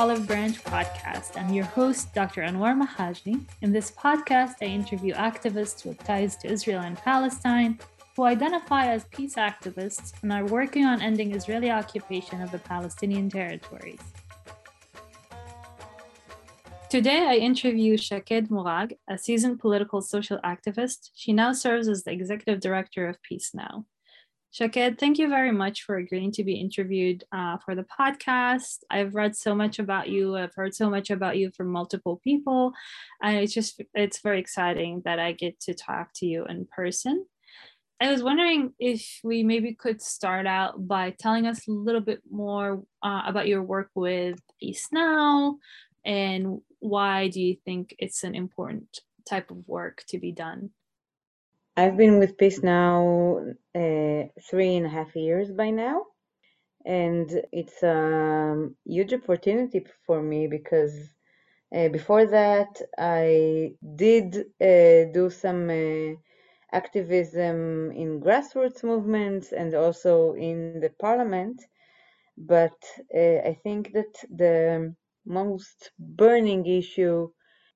Olive Branch podcast. I'm your host, Dr. Anwar Mhajne. In this podcast, I interview activists with ties to Israel and Palestine who identify as peace activists and are working on ending Israeli occupation of the Palestinian territories. Today, I interview Shaked Morag, a seasoned political social activist. She now serves as the executive director of Peace Now. Shaked, thank you very much for agreeing to be interviewed uh, for the podcast. I've read so much about you. I've heard so much about you from multiple people, and it's just it's very exciting that I get to talk to you in person. I was wondering if we maybe could start out by telling us a little bit more uh, about your work with Peace Now, and why do you think it's an important type of work to be done? I've been with Peace now uh, three and a half years by now. And it's a huge opportunity for me because uh, before that, I did uh, do some uh, activism in grassroots movements and also in the parliament. But uh, I think that the most burning issue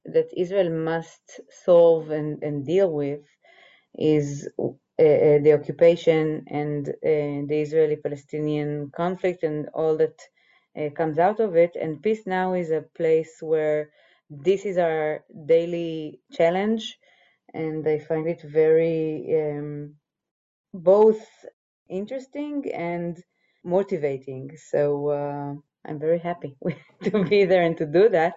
that Israel must solve and, and deal with is uh, uh, the occupation and uh, the Israeli Palestinian conflict and all that uh, comes out of it. And Peace Now is a place where this is our daily challenge. And I find it very um, both interesting and motivating. So uh, I'm very happy to be there and to do that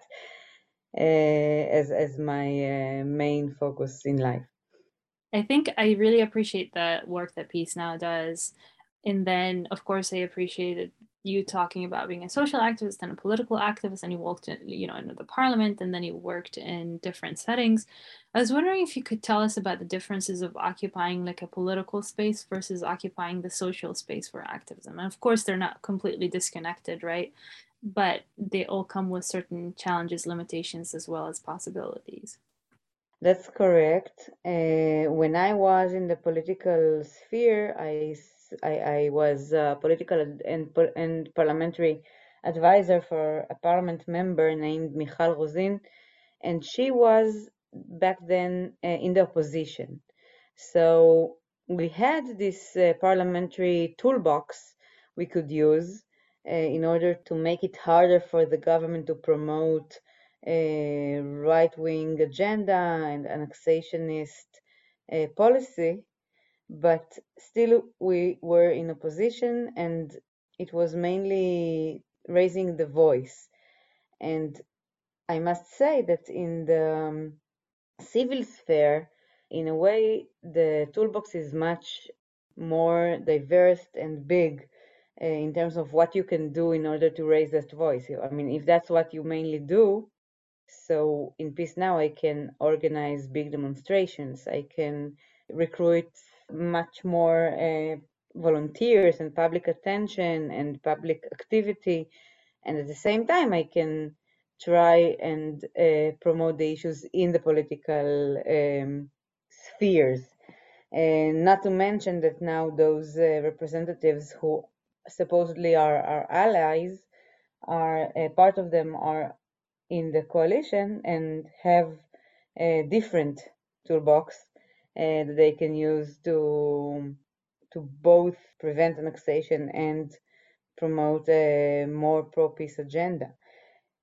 uh, as, as my main focus in life. I think I really appreciate the work that Peace Now does. And then, of course, I appreciated you talking about being a social activist and a political activist, and you worked in, you know, in the parliament, and then you worked in different settings. I was wondering if you could tell us about the differences of occupying like a political space versus occupying the social space for activism. And of course, they're not completely disconnected, right? But they all come with certain challenges, limitations, as well as possibilities. That's correct. Uh, when I was in the political sphere, I, I, I was a political and, and parliamentary advisor for a parliament member named Michal Rozin, and she was back then uh, in the opposition. So we had this uh, parliamentary toolbox we could use uh, in order to make it harder for the government to promote right-wing agenda and annexationist uh, policy, but still we were in opposition and it was mainly raising the voice. And I must say that in the um, civil sphere, in a way, the toolbox is much more diverse and big uh, in terms of what you can do in order to raise that voice. I mean, if that's what you mainly do, so in Peace Now, I can organize big demonstrations. I can recruit much more uh, volunteers and public attention and public activity. And at the same time, I can try and uh, promote the issues in the political um, spheres. And not to mention that now those uh, representatives who supposedly are our allies are uh, part of them are in the coalition and have a different toolbox uh, that they can use to to both prevent annexation and promote a more pro-peace agenda.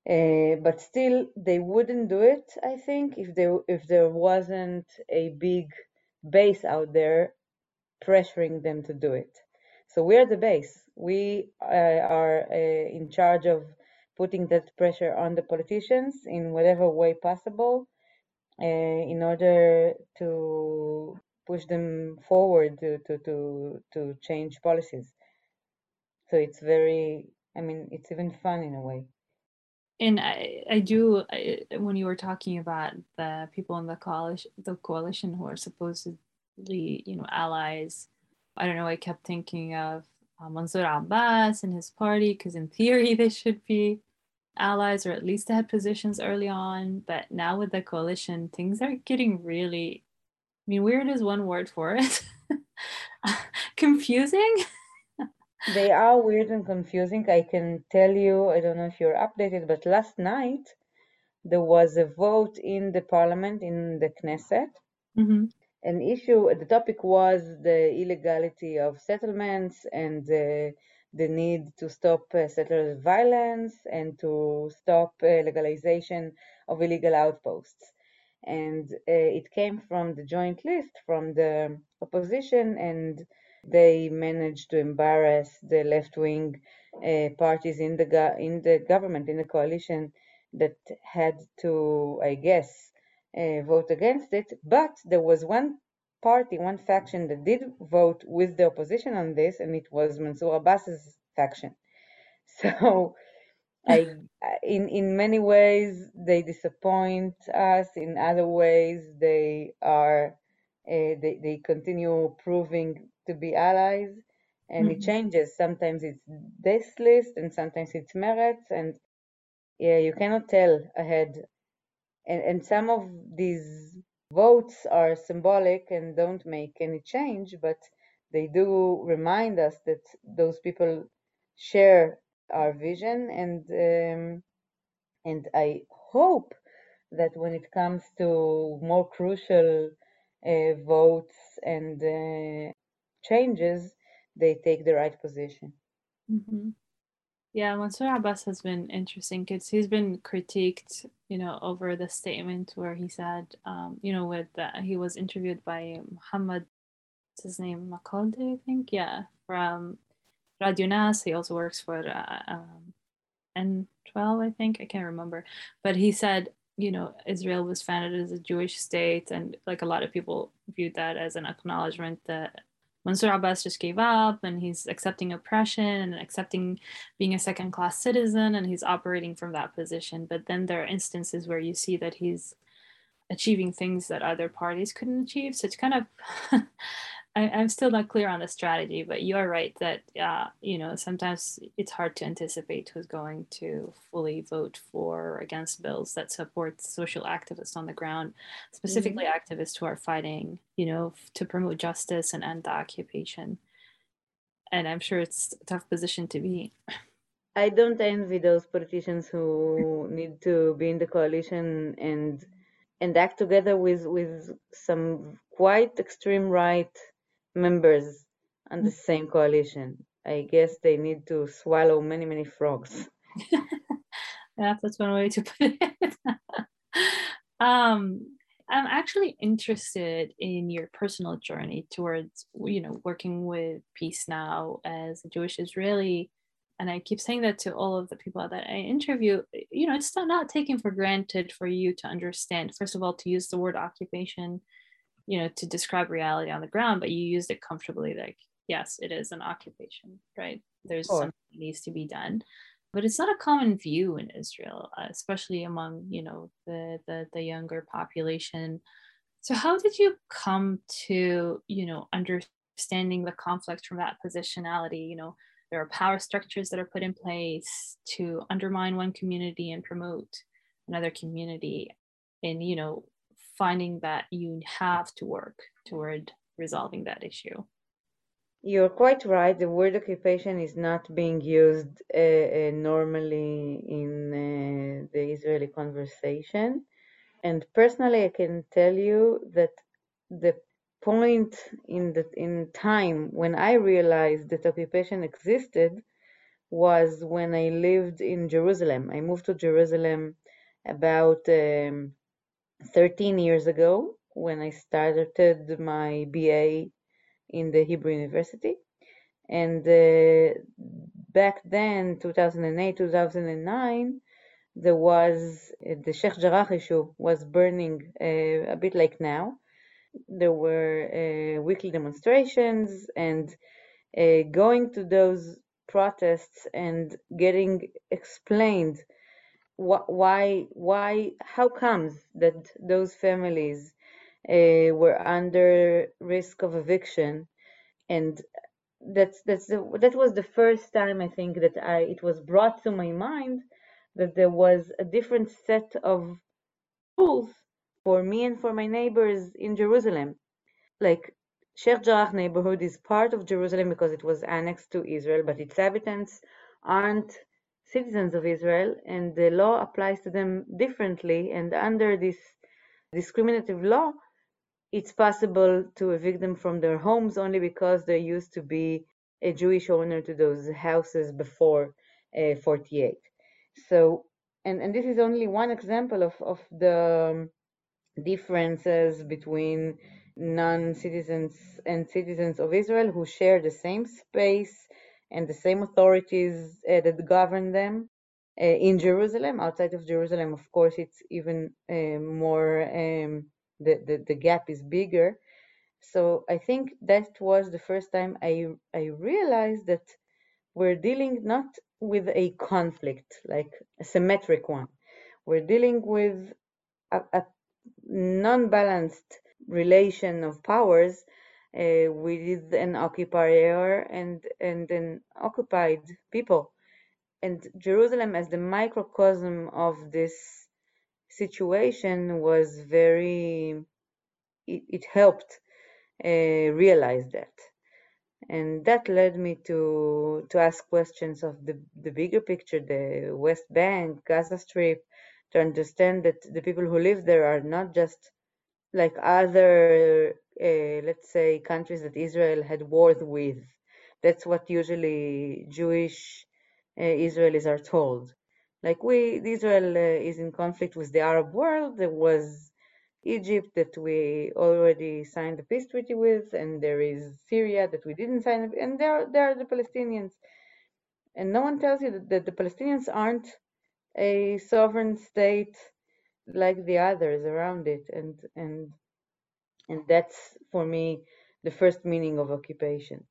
Uh, but still, they wouldn't do it. I think if there if there wasn't a big base out there pressuring them to do it. So we are the base. We uh, are uh, in charge of putting that pressure on the politicians in whatever way possible uh, in order to push them forward to, to, to, to change policies. So it's very, I mean, it's even fun in a way. And I, I do, I, when you were talking about the people in the coalition, the coalition who are supposedly, you know, allies, I don't know, I kept thinking of uh, Mansour Abbas and his party, because in theory they should be allies or at least they had positions early on. But now with the coalition, things are getting really, I mean, weird is one word for it. Confusing. they are weird and confusing. I can tell you, I don't know if you're updated, but last night there was a vote in the parliament, in the Knesset. Mm-hmm. An issue, the topic was the illegality of settlements and the need to stop uh, settlers' violence and to stop uh, legalization of illegal outposts. And uh, it came from the joint list from the opposition, and they managed to embarrass the left-wing uh, parties in the in the government in the coalition that had to, I guess, vote against it. But there was one party, one faction that did vote with the opposition on this, and it was Mansour Abbas's faction. So, I, in in many ways, they disappoint us. In other ways, they are uh, they they continue proving to be allies, and it Mhm. changes. Sometimes it's this list, and sometimes it's Meretz, and yeah, you cannot tell ahead. And and some of these votes are symbolic and don't make any change, but they do remind us that those people share our vision, and um, and I hope that when it comes to more crucial uh, votes and uh, changes, they take the right position. hmm Yeah, Mansour Abbas has been interesting because he's been critiqued, you know, over the statement where he said, um, you know, with that he was interviewed by Muhammad, what's his name, Magadli, I think, yeah, from Radio Nas. He also works for uh, um, N12, I think, I can't remember, but he said, you know, Israel was founded as a Jewish state, and like a lot of people viewed that as an acknowledgement that Mansour Abbas just gave up and he's accepting oppression and accepting being a second class citizen and he's operating from that position. But then there are instances where you see that he's achieving things that other parties couldn't achieve. So it's kind of, I, I'm still not clear on the strategy, but you're right that, uh, you know, sometimes it's hard to anticipate who's going to fully vote for or against bills that support social activists on the ground, specifically activists who are fighting, you know, f- to promote justice and end the occupation. And I'm sure it's a tough position to be. I don't envy those politicians who need to be in the coalition and and act together with with some quite extreme right members on the same coalition. I guess they need to swallow many many frogs. Yeah, that's one way to put it. um, I'm actually interested in your personal journey towards, you know, working with Peace Now as a Jewish Israeli. And I keep saying that to all of the people that I interview. You know, it's not, not taken for granted for you to understand, first of all, to use the word occupation, you know, to describe reality on the ground, but you used it comfortably. Like, yes, it is an occupation, right? There's Sure. something that needs to be done but it's not a common view in Israel, uh, especially among you know the, the the younger population. So how did you come to you know understanding the conflict from that positionality? You know, there are power structures that are put in place to undermine one community and promote another community, and you know finding that you have to work toward resolving that issue. You're quite right. The word occupation is not being used uh, uh, normally in uh, the Israeli conversation. And personally, I can tell you that the point in the in time when I realized that occupation existed was when I lived in Jerusalem. I moved to Jerusalem about um, 13 years ago when I started my BA in the Hebrew University. And uh, back then, 2008, 2009, there was uh, the Sheikh Jarrah issue was burning uh, a bit like now. There were uh, weekly demonstrations and uh, going to those protests and getting explained wh- why why how comes that those families uh, were under risk of eviction and that's that's the, that was the first time I think that I it was brought to my mind that there was a different set of rules for me and for my neighbors in Jerusalem. Like Sheikh Jarrah neighborhood is part of Jerusalem because it was annexed to Israel, but its inhabitants aren't citizens of Israel, and the law applies to them differently. And under this discriminative law, it's possible to evict them from their homes only because there used to be a Jewish owner to those houses before uh, 48. So, and, and this is only one example of, of the differences between non-citizens and citizens of Israel who share the same space and the same authorities uh, that govern them uh, in Jerusalem. Outside of Jerusalem, of course, it's even uh, more, um, the, the, the gap is bigger. So I think that was the first time I, I realized that we're dealing not with a conflict, like a symmetric one. We're dealing with a, a non-balanced relation of powers with an occupier and and an occupied people. And jerusalem as the microcosm of this situation was very it, it helped uh, realize that. And that led me to to ask questions of the the bigger picture the west bank gaza strip to understand that the people who live there are not just like other, uh, let's say, countries that Israel had wars with. That's what usually Jewish uh, Israelis are told. Like we, Israel uh, is in conflict with the Arab world. There was Egypt that we already signed a peace treaty with, and there is Syria that we didn't sign, and there, there are the Palestinians. And no one tells you that, that the Palestinians aren't a sovereign state like the others around it and and and that's for me the first meaning of occupation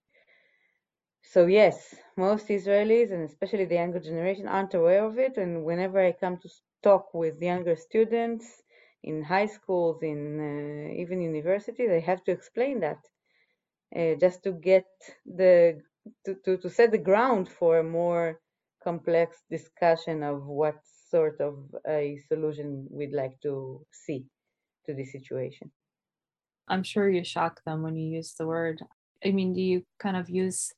so yes most israelis and especially the younger generation aren't aware of it and whenever i come to talk with younger students in high schools in uh, even universities i have to explain that uh, just to get the to, to, to set the ground for a more complex discussion of what sort of a solution we'd like to see to this situation. I'm sure you shock them when you use the word. I mean, do you kind of use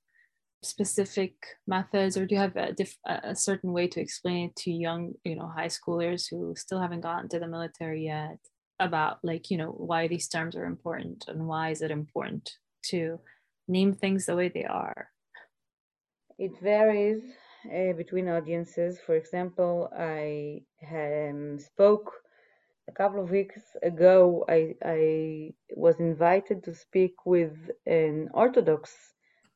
specific methods or do you have a, diff- a certain way to explain it to young, you know, high schoolers who still haven't gotten to the military yet about like, you know, why these terms are important and why is it important to name things the way they are? It varies uh, between audiences. For example, I um, spoke a couple of weeks ago. I, I was invited to speak with an Orthodox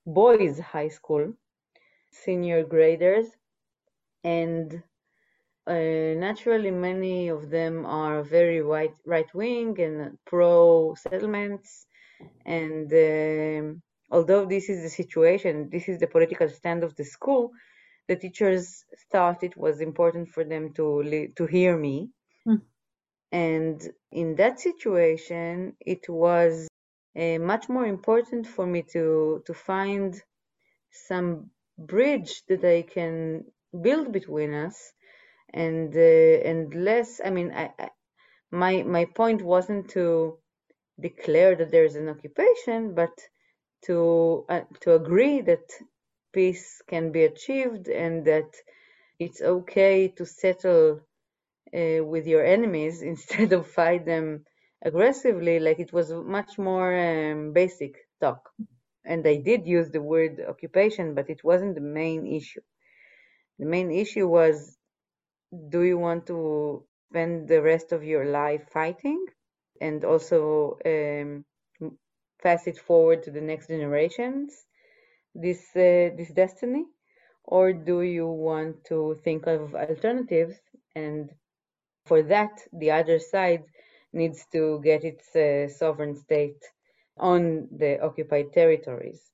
boys' high school, senior graders, and uh, naturally, many of them are very right right wing and pro settlements, and um, although this is the situation, this is the political stand of the school the teachers thought it was important for them to to hear me. And in that situation, it was uh, much more important for me to to find some bridge that I can build between us, and uh, and less. I mean, I, I, my my point wasn't to declare that there is an occupation, but to uh, to agree that peace can be achieved and that it's okay to settle uh, with your enemies instead of fight them aggressively like it was much more um, basic talk. And i did use the word occupation but it wasn't the main issue. The main issue was do you want to spend the rest of your life fighting? And also um, pass it forward to the next generations this uh, this destiny? Or do you want to think of alternatives and for that the other side needs to get its uh, sovereign state on the occupied territories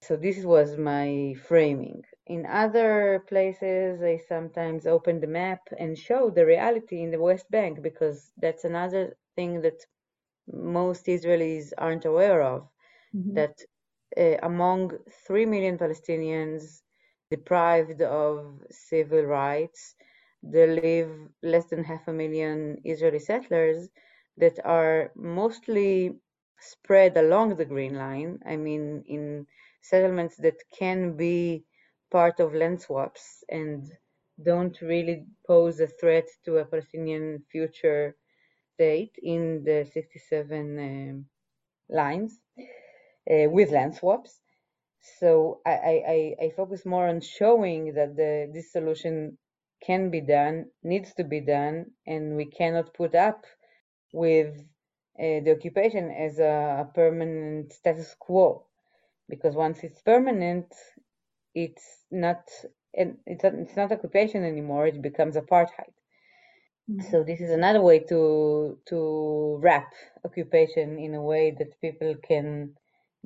so this was my framing in other places i sometimes open the map and show the reality in the west bank because that's another thing that most israelis aren't aware of mm-hmm. that uh, among 3 million Palestinians deprived of civil rights, there live less than half a million Israeli settlers that are mostly spread along the Green Line. I mean, in settlements that can be part of land swaps and don't really pose a threat to a Palestinian future state in the 67 um, lines uh, with land swaps. So I, I, I focus more on showing that the, this solution can be done, needs to be done, and we cannot put up with uh, the occupation as a, a permanent status quo. Because once it's permanent, it's not and it's not, it's not occupation anymore it becomes apartheid mm-hmm. so this is another way to to wrap occupation in a way that people can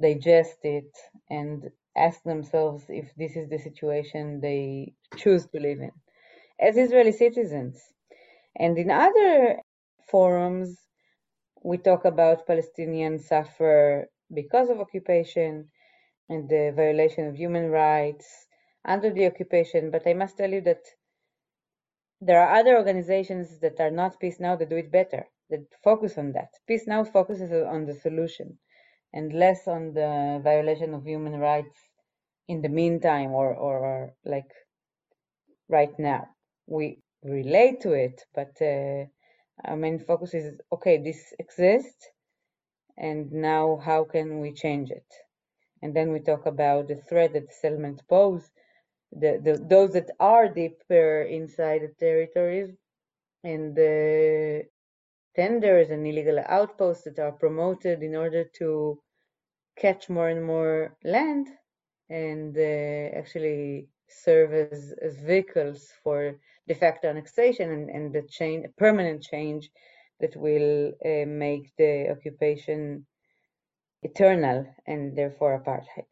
digest it and ask themselves if this is the situation they choose to live in as Israeli citizens. And in other forums, we talk about Palestinians suffer because of occupation and the violation of human rights under the occupation. But I must tell you that there are other organizations that are not Peace Now that do it better, that focus on that. Peace Now focuses on the solution and less on the violation of human rights in the meantime or, or, like right now. We relate to it, but uh, our main focus is okay, this exists, and now how can we change it? And then we talk about the threat that settlement pose, the, the those that are deeper inside the territories, and the tenders and illegal outposts that are promoted in order to catch more and more land and uh, actually serve as, as vehicles for de facto annexation and, and the change, permanent change that will uh, make the occupation eternal and therefore apartheid.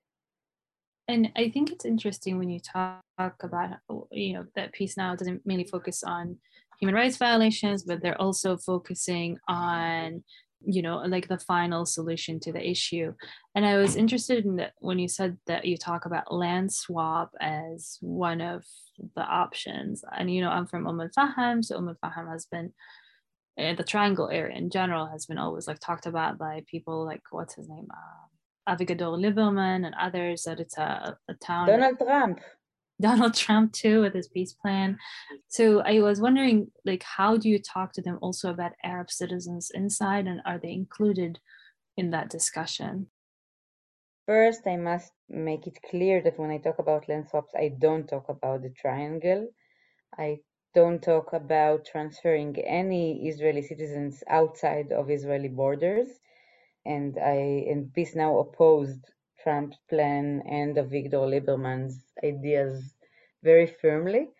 And I think it's interesting when you talk about, you know, that Peace Now doesn't mainly focus on human rights violations, but they're also focusing on, you know, like the final solution to the issue. And I was interested in that when you said that you talk about land swap as one of the options. And, you know, I'm from Umm al-Fahim, so Umm al-Fahim has been uh, the triangle area in general has been always like talked about by people like what's his name uh, Avigdor Lieberman and others that it's a, a town Donald Trump Donald Trump too with his peace plan so I was wondering like how do you talk to them also about Arab citizens inside and are they included in that discussion First, I must make it clear that when I talk about land swaps, I don't talk about the triangle. I don't talk about transferring any Israeli citizens outside of Israeli borders. And I and Peace Now opposed Trump's plan and Avigdor Lieberman's ideas very firmly.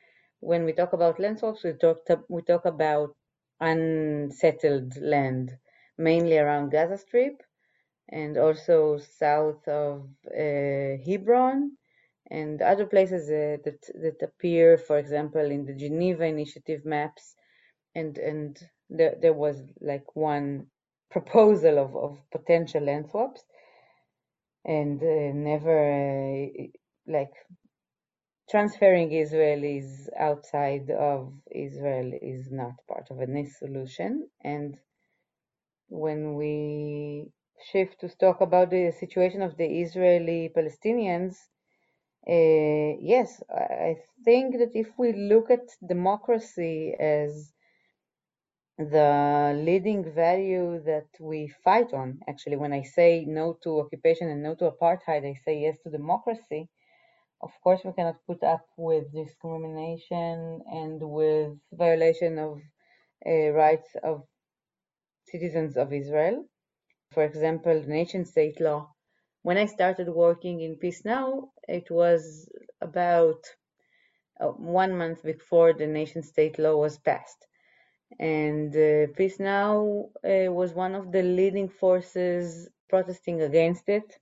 When we talk about land swaps, we talk we talk about unsettled land, mainly around Gaza Strip, and also south of uh, Hebron and other places uh, that that appear, for example, in the Geneva Initiative maps, and and there there was like one proposal of, of potential land swaps, and uh, never uh, like transferring Israelis outside of Israel is not part of a solution, and when we shift to talk about the situation of the Israeli Palestinians, uh, yes, I think that if we look at democracy as the leading value that we fight on, actually, when I say no to occupation and no to apartheid, I say yes to democracy. Of course, we cannot put up with discrimination and with violation of uh, rights of citizens of Israel. For example, the nation state law when I started working in Peace Now, it was about uh, one month before the nation state law was passed. And uh, Peace Now uh, was one of the leading forces protesting against it,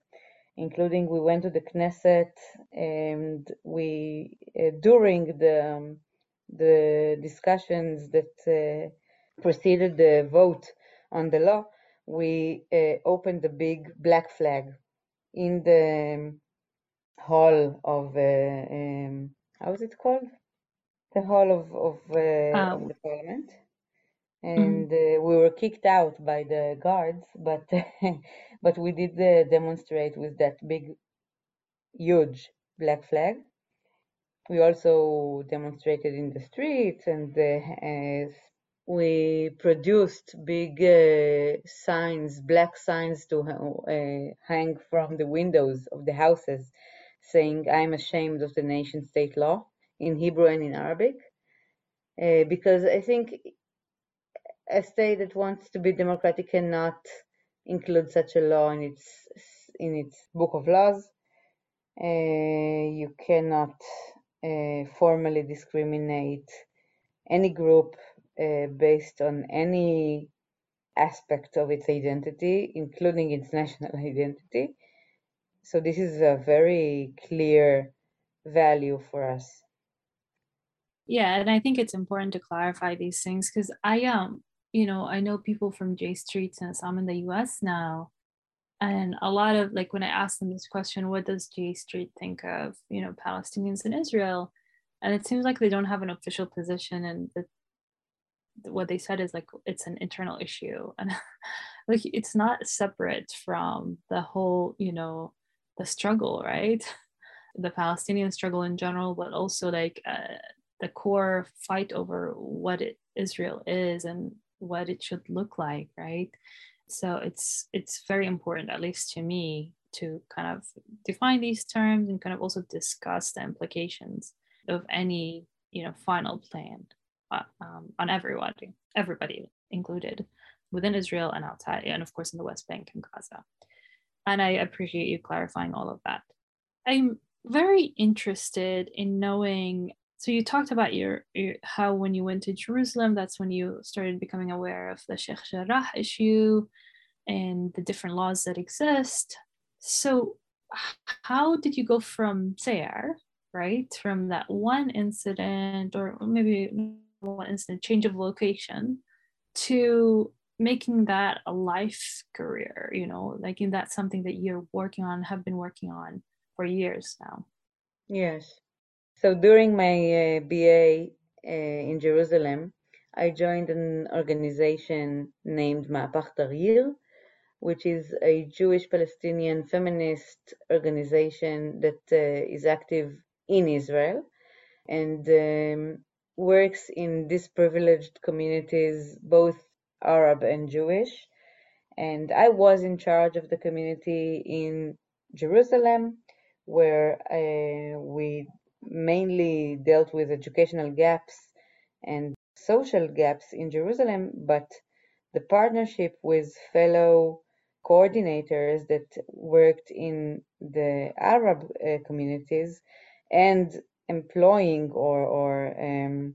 including we went to the Knesset and we, uh, during the, um, the discussions that uh, preceded the vote on the law, we uh, opened the big black flag in the hall of uh, um, how is it called? The hall of of, uh, um, of the parliament. And uh, we were kicked out by the guards, but but we did uh, demonstrate with that big, huge black flag. We also demonstrated in the streets, and uh, we produced big uh, signs, black signs to uh, hang from the windows of the houses, saying, "I'm ashamed of the nation state law" in Hebrew and in Arabic. Uh, because I think a state that wants to be democratic cannot include such a law in its in its book of laws. Uh, you cannot uh, formally discriminate any group uh, based on any aspect of its identity, including its national identity. So this is a very clear value for us. Yeah, and I think it's important to clarify these things because I um you know, I know people from J Street since I'm in the US now. And a lot of like when I ask them this question, what does J Street think of, you know, Palestinians in Israel? And it seems like they don't have an official position and the, what they said is like it's an internal issue and like it's not separate from the whole, you know, the struggle, right? The Palestinian struggle in general, but also like uh, the core fight over what it, Israel is and what it should look like right? So it's it's very important at least to me to kind of define these terms and kind of also discuss the implications of any you know final plan uh, um, on everybody everybody included within israel and outside and of course in the west bank and gaza. And i appreciate you clarifying all of that. I'm very interested in knowing so you talked about your, your, how when you went to Jerusalem, that's when you started becoming aware of the Sheikh Jarrah issue and the different laws that exist. So how did you go from there, right, from that one incident or maybe one incident change of location to making that a life career, you know, like in that something that you're working on, have been working on for years now? Yes. So during my uh, BA uh, in Jerusalem, I joined an organization named Mahapach Taghir, which is a Jewish Palestinian feminist organization that uh, is active in Israel and um, works in disprivileged communities, both Arab and Jewish. And I was in charge of the community in Jerusalem, where uh, we mainly dealt with educational gaps and social gaps in Jerusalem, but the partnership with fellow coordinators that worked in the Arab uh, communities and employing or, or um,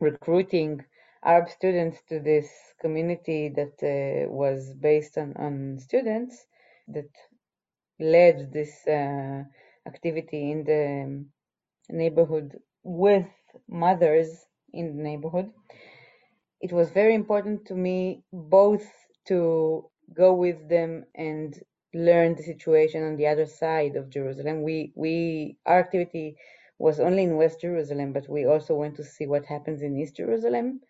recruiting Arab students to this community that uh, was based on, on students that led this uh, activity in the neighborhood with mothers in the neighborhood. It was very important to me both to go with them and learn the situation on the other side of Jerusalem. We we our activity was only in West Jerusalem, but we also went to see what happens in East Jerusalem,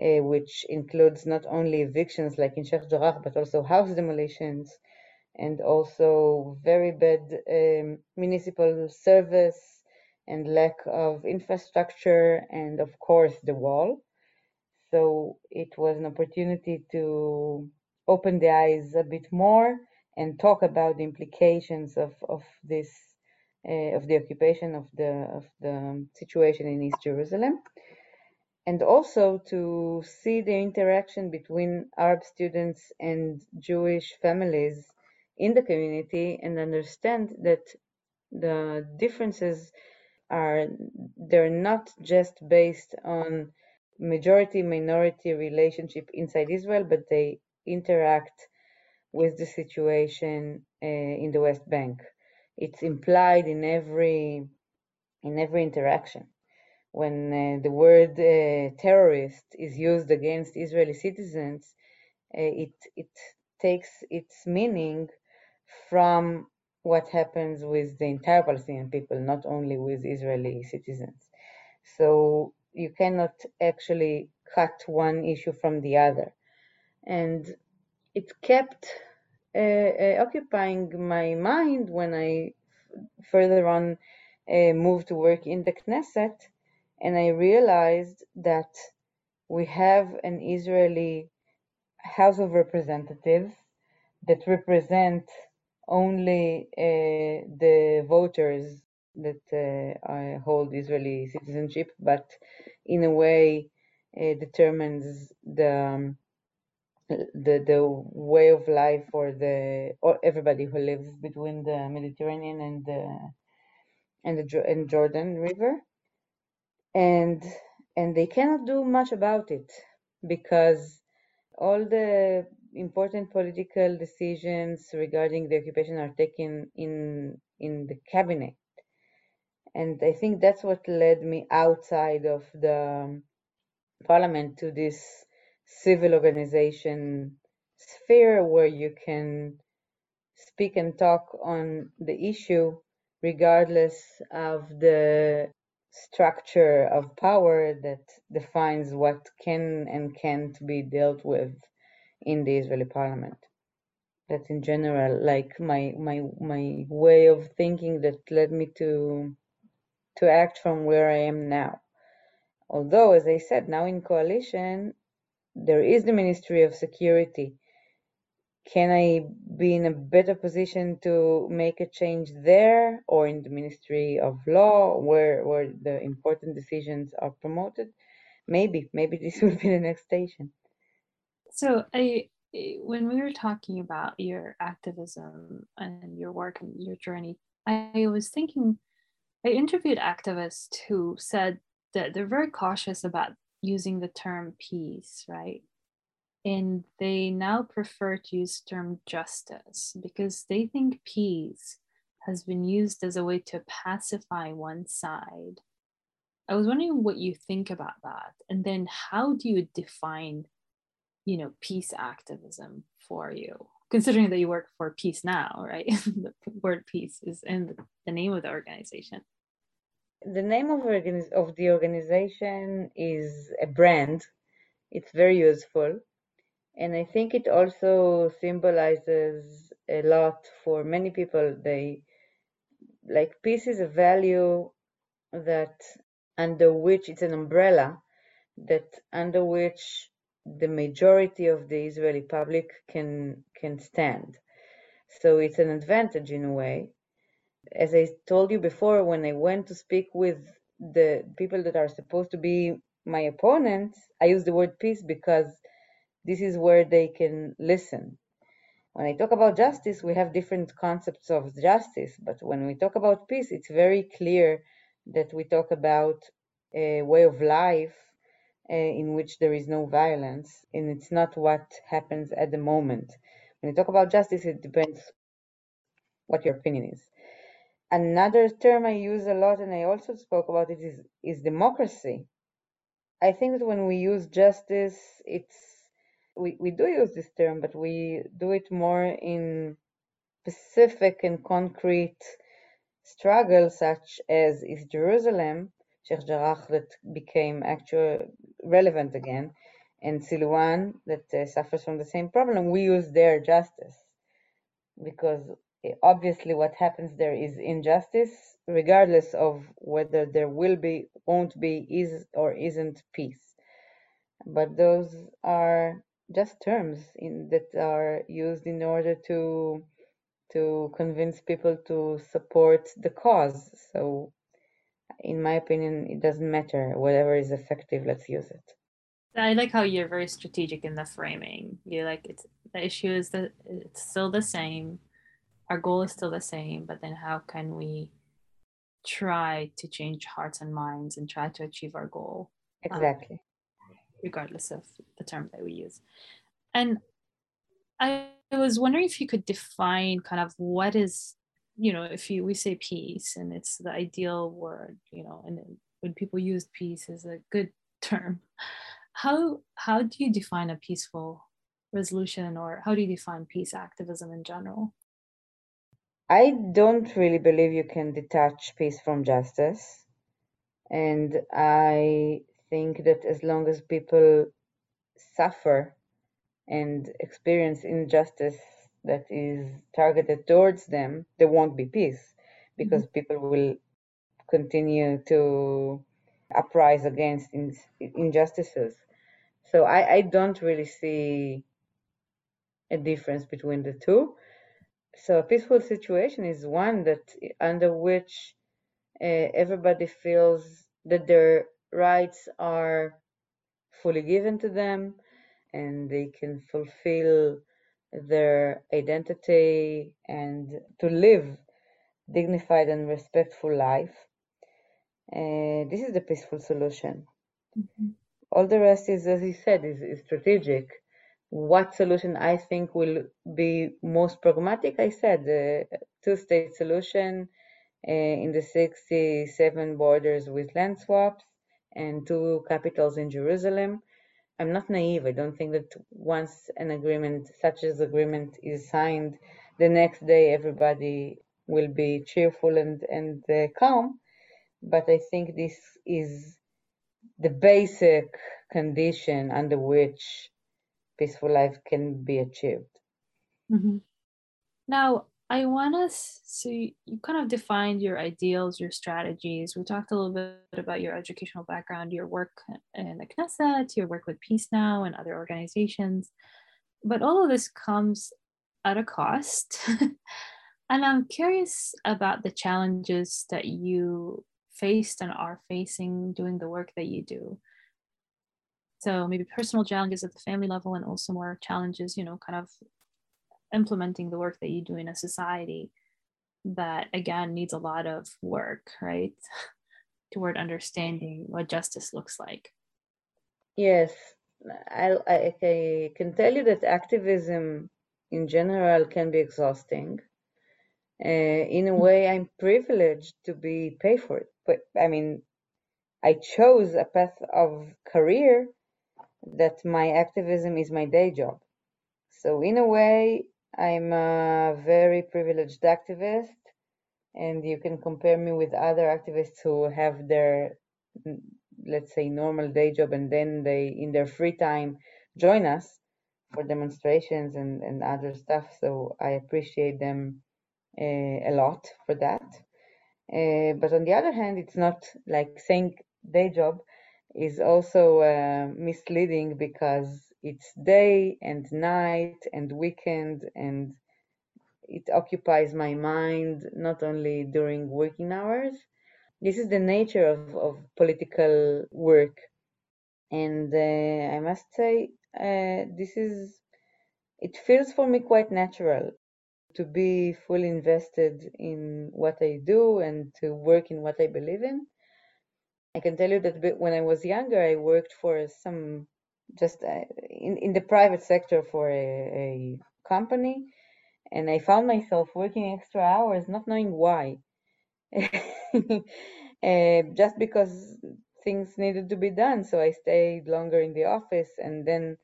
uh, which includes not only evictions like in Sheikh Jarrah, but also house demolitions and also very bad um, municipal service and lack of infrastructure and of course the wall. So it was an opportunity to open the eyes a bit more and talk about the implications of, of this uh, of the occupation of the of the situation in East Jerusalem and also to see the interaction between Arab students and Jewish families in the community and understand that the differences are they're not just based on majority minority relationship inside Israel, but they interact with the situation uh, in the West Bank. It's implied in every in every interaction. When uh, the word uh, terrorist is used against Israeli citizens, it it takes its meaning from what happens with the entire Palestinian people, not only with Israeli citizens. So you cannot actually cut one issue from the other. And it kept uh, uh, occupying my mind when I further on uh, moved to work in the Knesset, and I realized that we have an Israeli House of Representatives that represent only uh, the voters that uh, hold Israeli citizenship, but in a way uh, determines the um, the the way of life for the or everybody who lives between the Mediterranean and the and the and Jordan River, and and they cannot do much about it because all the important political decisions regarding the occupation are taken in in the cabinet. And i think that's what led me outside of the um, parliament to this civil organization sphere where you can speak and talk on the issue regardless of the structure of power that defines what can and can't be dealt with in the Israeli parliament. That's in general like my my my way of thinking that led me to to act from where I am now. Although, as I said, now in coalition, there is the Ministry of Security. Can I be in a better position to make a change there or in the Ministry of Law where, where the important decisions are promoted? Maybe, maybe this will be the next station. So I when we were talking about your activism and your work and your journey, I was thinking I interviewed activists who said that they're very cautious about using the term peace, right? And they now prefer to use the term justice because they think peace has been used as a way to pacify one side. I was wondering what you think about that. And then how do you define, you know, peace activism for you? Considering that you work for Peace Now, right? the word peace is in the name of the organization. The name of, organiz- of the organization is a brand. It's very useful. And I think it also symbolizes a lot for many people. They like peace is a value that under which it's an umbrella that under which the majority of the Israeli public can can stand. So it's an advantage in a way as I told you before, when I went to speak with the people that are supposed to be my opponents, I use the word peace because this is where they can listen. When I talk about justice, we have different concepts of justice, but when we talk about peace, it's very clear that we talk about a way of life Uh, in which there is no violence, and it's not what happens at the moment. When you talk about justice, it depends what your opinion is. Another term I use a lot, and I also spoke about it, is, is democracy. I think that when we use justice, it's we, we do use this term, but we do it more in specific and concrete struggles, such as East Jerusalem, Sheikh Jarrah, that became actually relevant again, and Silwan, that uh, suffers from the same problem. We use their justice because obviously what happens there is injustice regardless of whether there will be won't be is or isn't peace but those are just terms in, that are used in order to to convince people to support the cause so in my opinion it doesn't matter whatever is effective let's use it i like how you're very strategic in the framing you're like it's the issue is that it's still the same our goal is still the same, but then how can we try to change hearts and minds and try to achieve our goal? Um, exactly. Um, regardless of the term that we use. And I was wondering if you could define kind of what is, you know, if you we say peace and it's the ideal word, you know, and when people use peace as a good term, how how do you define a peaceful resolution or how do you define peace activism in general? I don't really believe you can detach peace from justice. And I think that as long as people suffer and experience injustice that is targeted towards them, there won't be peace because mm-hmm. people will continue to uprise against in, injustices. So I, I don't really see a difference between the two. So a peaceful situation is one that under which uh, everybody feels that their rights are fully given to them and they can fulfill their identity and to live dignified and respectful life. Uh, this is the peaceful solution. Mm-hmm. All the rest is, as you said, is, is strategic. What solution I think will be most pragmatic? I said the two-state solution uh, in the 67 borders with land swaps and two capitals in Jerusalem. I'm not naive. I don't think that once an agreement, such as agreement, is signed, the next day everybody will be cheerful and and uh, calm. But I think this is the basic condition under which peaceful life can be achieved. Mm-hmm. Now, I want us so you, you kind of defined your ideals, your strategies. We talked a little bit about your educational background, your work in the Knesset, your work with Peace Now and other organizations. But all of this comes at a cost. and I'm curious about the challenges that you faced and are facing doing the work that you do. So maybe personal challenges at the family level and also more challenges, you know, kind of implementing the work that you do in a society that again needs a lot of work right? Toward understanding what justice looks like. Yes. I, I, I can tell you that activism in general can be exhausting. Uh, in a way i'm privileged to be paid for it. But i mean i chose a path of career that my activism is my day job. So in a way I'm a very privileged activist, and you can compare me with other activists who have their, let's say, normal day job, and then they, in their free time, join us for demonstrations and, and other stuff. So I appreciate them uh, a lot for that. Uh, but on the other hand, it's not like saying day job is also uh, misleading because it's day and night and weekend and it occupies my mind not only during working hours. This is the nature of, of political work. And uh, i must say uh, this is it feels for me quite natural to be fully invested in what i do and to work in what i believe in. I can tell you that when i was younger i worked for some just uh, in, in the private sector for a, a company and I found myself working extra hours, not knowing why. uh, just because things needed to be done. So I stayed longer in the office. And then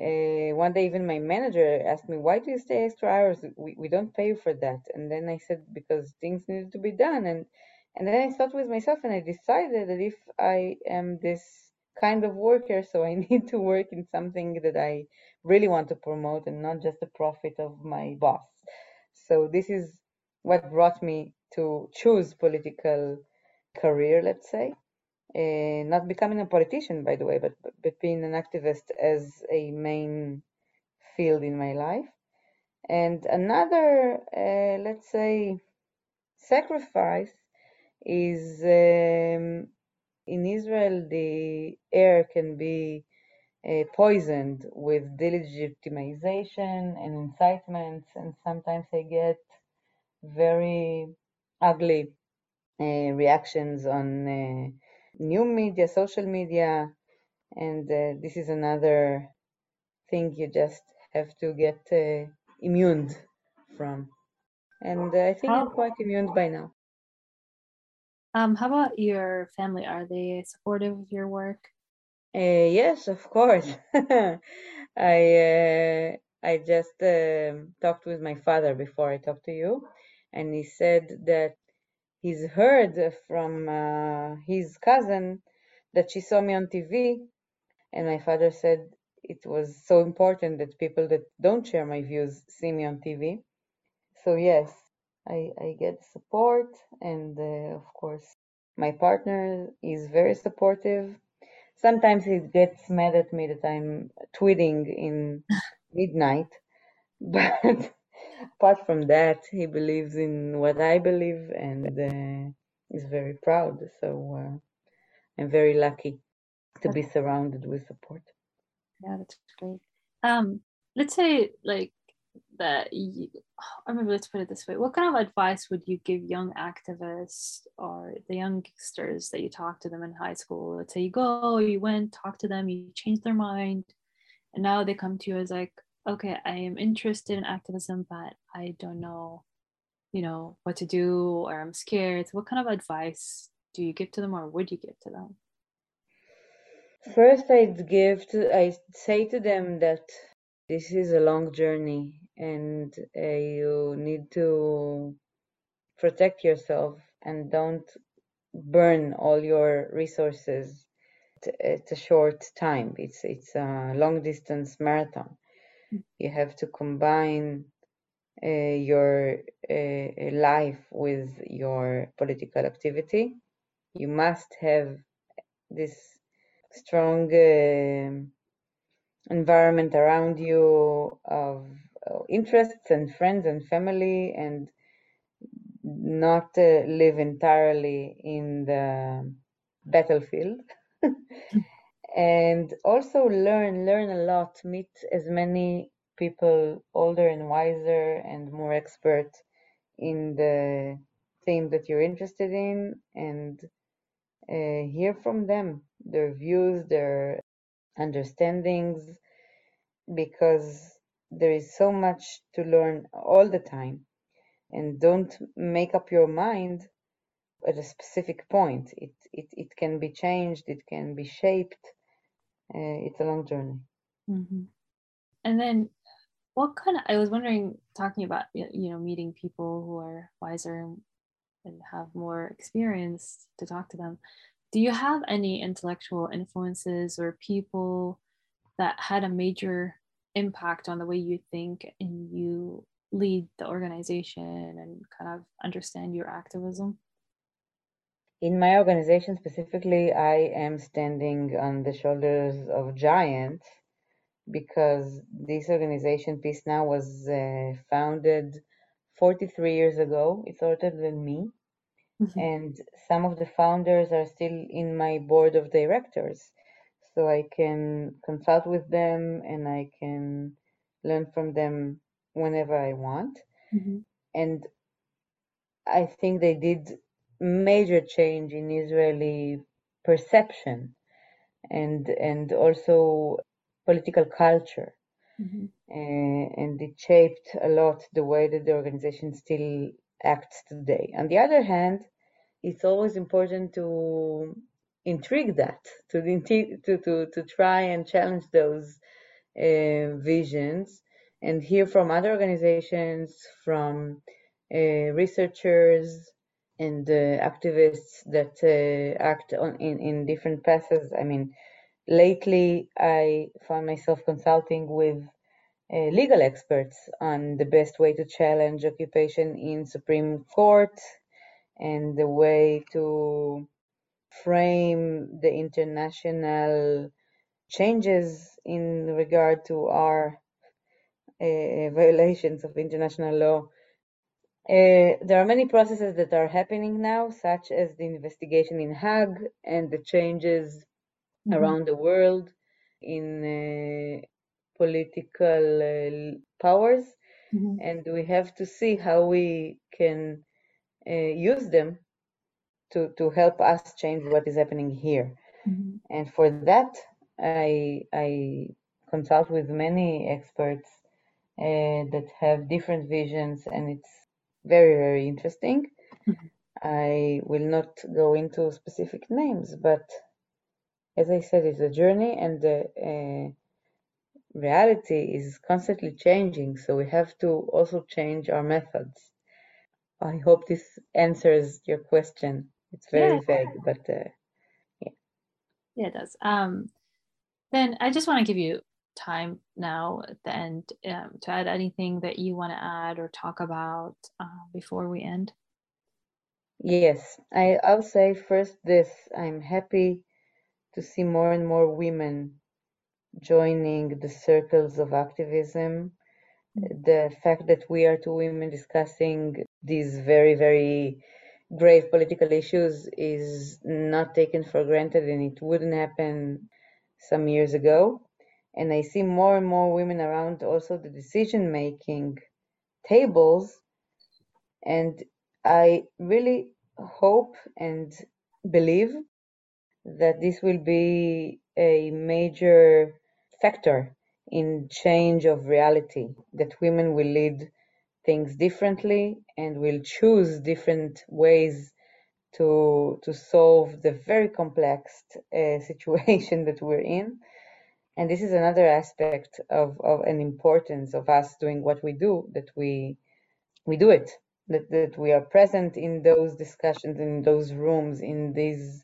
uh, one day, even my manager asked me, Why do you stay extra hours? We, we don't pay you for that. And then I said, Because things needed to be done. And, and then I thought with myself and I decided that if I am this kind of worker, so I need to work in something that I really want to promote and not just the profit of my boss. So this is what brought me to choose political career, let's say. Uh, not becoming a politician, by the way, but, but being an activist as a main field in my life. And another, uh, let's say, sacrifice is um, in Israel, the air can be uh, poisoned with delegitimization and incitements, and sometimes I get very ugly uh, reactions on uh, new media, social media, and uh, this is another thing you just have to get uh, immune from. And I think I'm quite immune by now. Um, how about your family? Are they supportive of your work? Uh, yes, of course. I uh, I just uh, talked with my father before I talked to you, and he said that he's heard from uh, his cousin that she saw me on TV, and my father said it was so important that people that don't share my views see me on TV. So yes, I, I get support, and uh, of course, my partner is very supportive. Sometimes he gets mad at me that I'm tweeting in midnight, but apart from that, he believes in what I believe and uh, is very proud. So uh, I'm very lucky to be surrounded with support. Yeah, that's great. Um, let's say like that you, or maybe let's put it this way. What kind of advice would you give young activists or the youngsters that you talk to them in high school? Let's say you go you went talk to them you change their mind and now they come to you as like okay i am interested in activism but i don't know you know what to do or i'm scared. So what kind of advice do you give to them or would you give to them? First i'd give to i say to them that this is a long journey and uh, you need to protect yourself and don't burn all your resources it's a short time. It's it's a long distance marathon. You have to combine uh, your uh, life with your political activity. You must have this strong uh, environment around you of uh, interests and friends and family and not uh, live entirely in the battlefield. And also learn learn a lot meet as many people older and wiser and more expert in the theme that you're interested in and uh, hear from them their views their understandings because there is so much to learn all the time and don't make up your mind at a specific point. It it, it can be changed it can be shaped uh, it's a long journey. Mm-hmm. and then what kind of i was wondering talking about you know meeting people who are wiser and have more experience to talk to them. Do you have any intellectual influences or people that had a major impact on the way you think and you lead the organization and kind of understand your activism? In my organization specifically, I am standing on the shoulders of giants because this organization, Peace Now, was uh, founded 43 years ago. It's older than me. Mm-hmm. And some of the founders are still in my board of directors so I can consult with them and I can learn from them whenever I want. Mm-hmm. And I think they did major change in Israeli perception and and also political culture. Mm-hmm. Uh, and it shaped a lot the way that the organization still acts today. On the other hand, it's always important to intrigue that to to to to try and challenge those uh, visions and hear from other organizations from uh, researchers and uh, activists that uh, act on in, in different paths i mean lately i found myself consulting with legal experts on the best way to challenge occupation in supreme court and the way to frame the international changes in regard to our uh, violations of international law. Uh, there are many processes that are happening now, such as the investigation in Hague and the changes mm-hmm. around the world in uh, political uh, powers. Mm-hmm. And we have to see how we can uh, use them to, to help us change what is happening here. Mm-hmm. And for that, I, I consult with many experts uh, that have different visions, and it's very, very interesting. Mm-hmm. I will not go into specific names, but as I said, it's a journey, and the uh, reality is constantly changing. So we have to also change our methods. I hope this answers your question. It's very yeah. vague, but uh, yeah. Yeah, it does. Um, then I just want to give you time now at the end um, to add anything that you want to add or talk about uh, before we end. Yes, I, I'll say first this I'm happy to see more and more women joining the circles of activism. The fact that we are two women discussing these very, very grave political issues is not taken for granted and it wouldn't happen some years ago. And I see more and more women around also the decision making tables. And I really hope and believe that this will be a major factor in change of reality, that women will lead things differently and will choose different ways to to solve the very complex uh, situation that we're in. And this is another aspect of, of an importance of us doing what we do that we we do it that, that we are present in those discussions in those rooms in these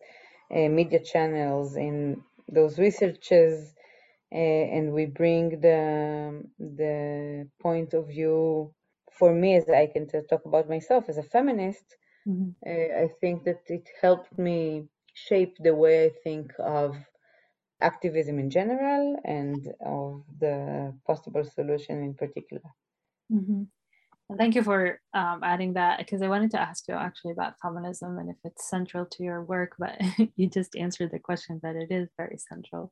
uh, media channels in those researches uh, and we bring the the point of view for me as i can talk about myself as a feminist mm-hmm. uh, i think that it helped me shape the way i think of activism in general and of the possible solution in particular. Mm-hmm. Thank you for um, adding that because I wanted to ask you actually about feminism and if it's central to your work, but you just answered the question that it is very central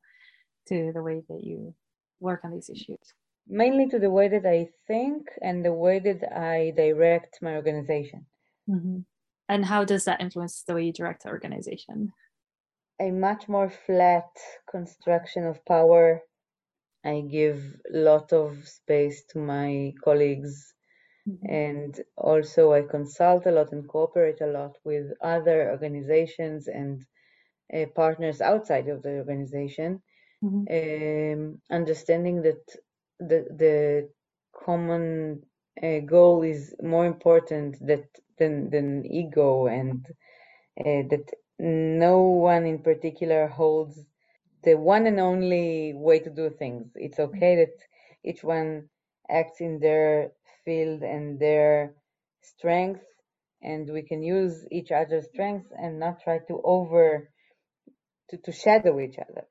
to the way that you work on these issues. Mainly to the way that I think and the way that I direct my organization. Mm-hmm. And how does that influence the way you direct the organization? a much more flat construction of power. I give a lot of space to my colleagues mm-hmm. and also I consult a lot and cooperate a lot with other organizations and uh, partners outside of the organization, mm-hmm. um, understanding that the, the common uh, goal is more important that, than, than ego and uh, that no one in particular holds the one and only way to do things. It's okay that each one acts in their field and their strength, and we can use each other's strengths and not try to over to, to shadow each other.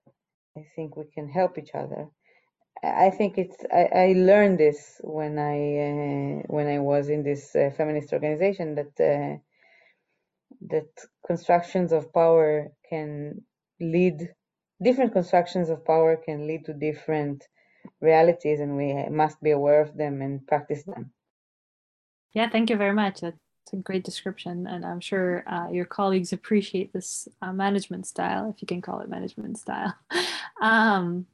I think we can help each other. I think it's I, I learned this when I uh, when I was in this uh, feminist organization that uh, that constructions of power can lead different constructions of power can lead to different realities and we must be aware of them and practice them. Yeah thank you very much. That's a great description and i'm sure uh, your colleagues appreciate this uh, management style if you can call it management style. Um,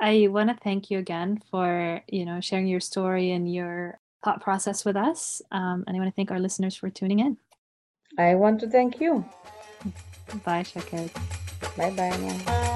i want to thank you again for you know sharing your story and your thought process with us um, and i want to thank our listeners for tuning in I want to thank you. Bye, Shaked. Bye bye.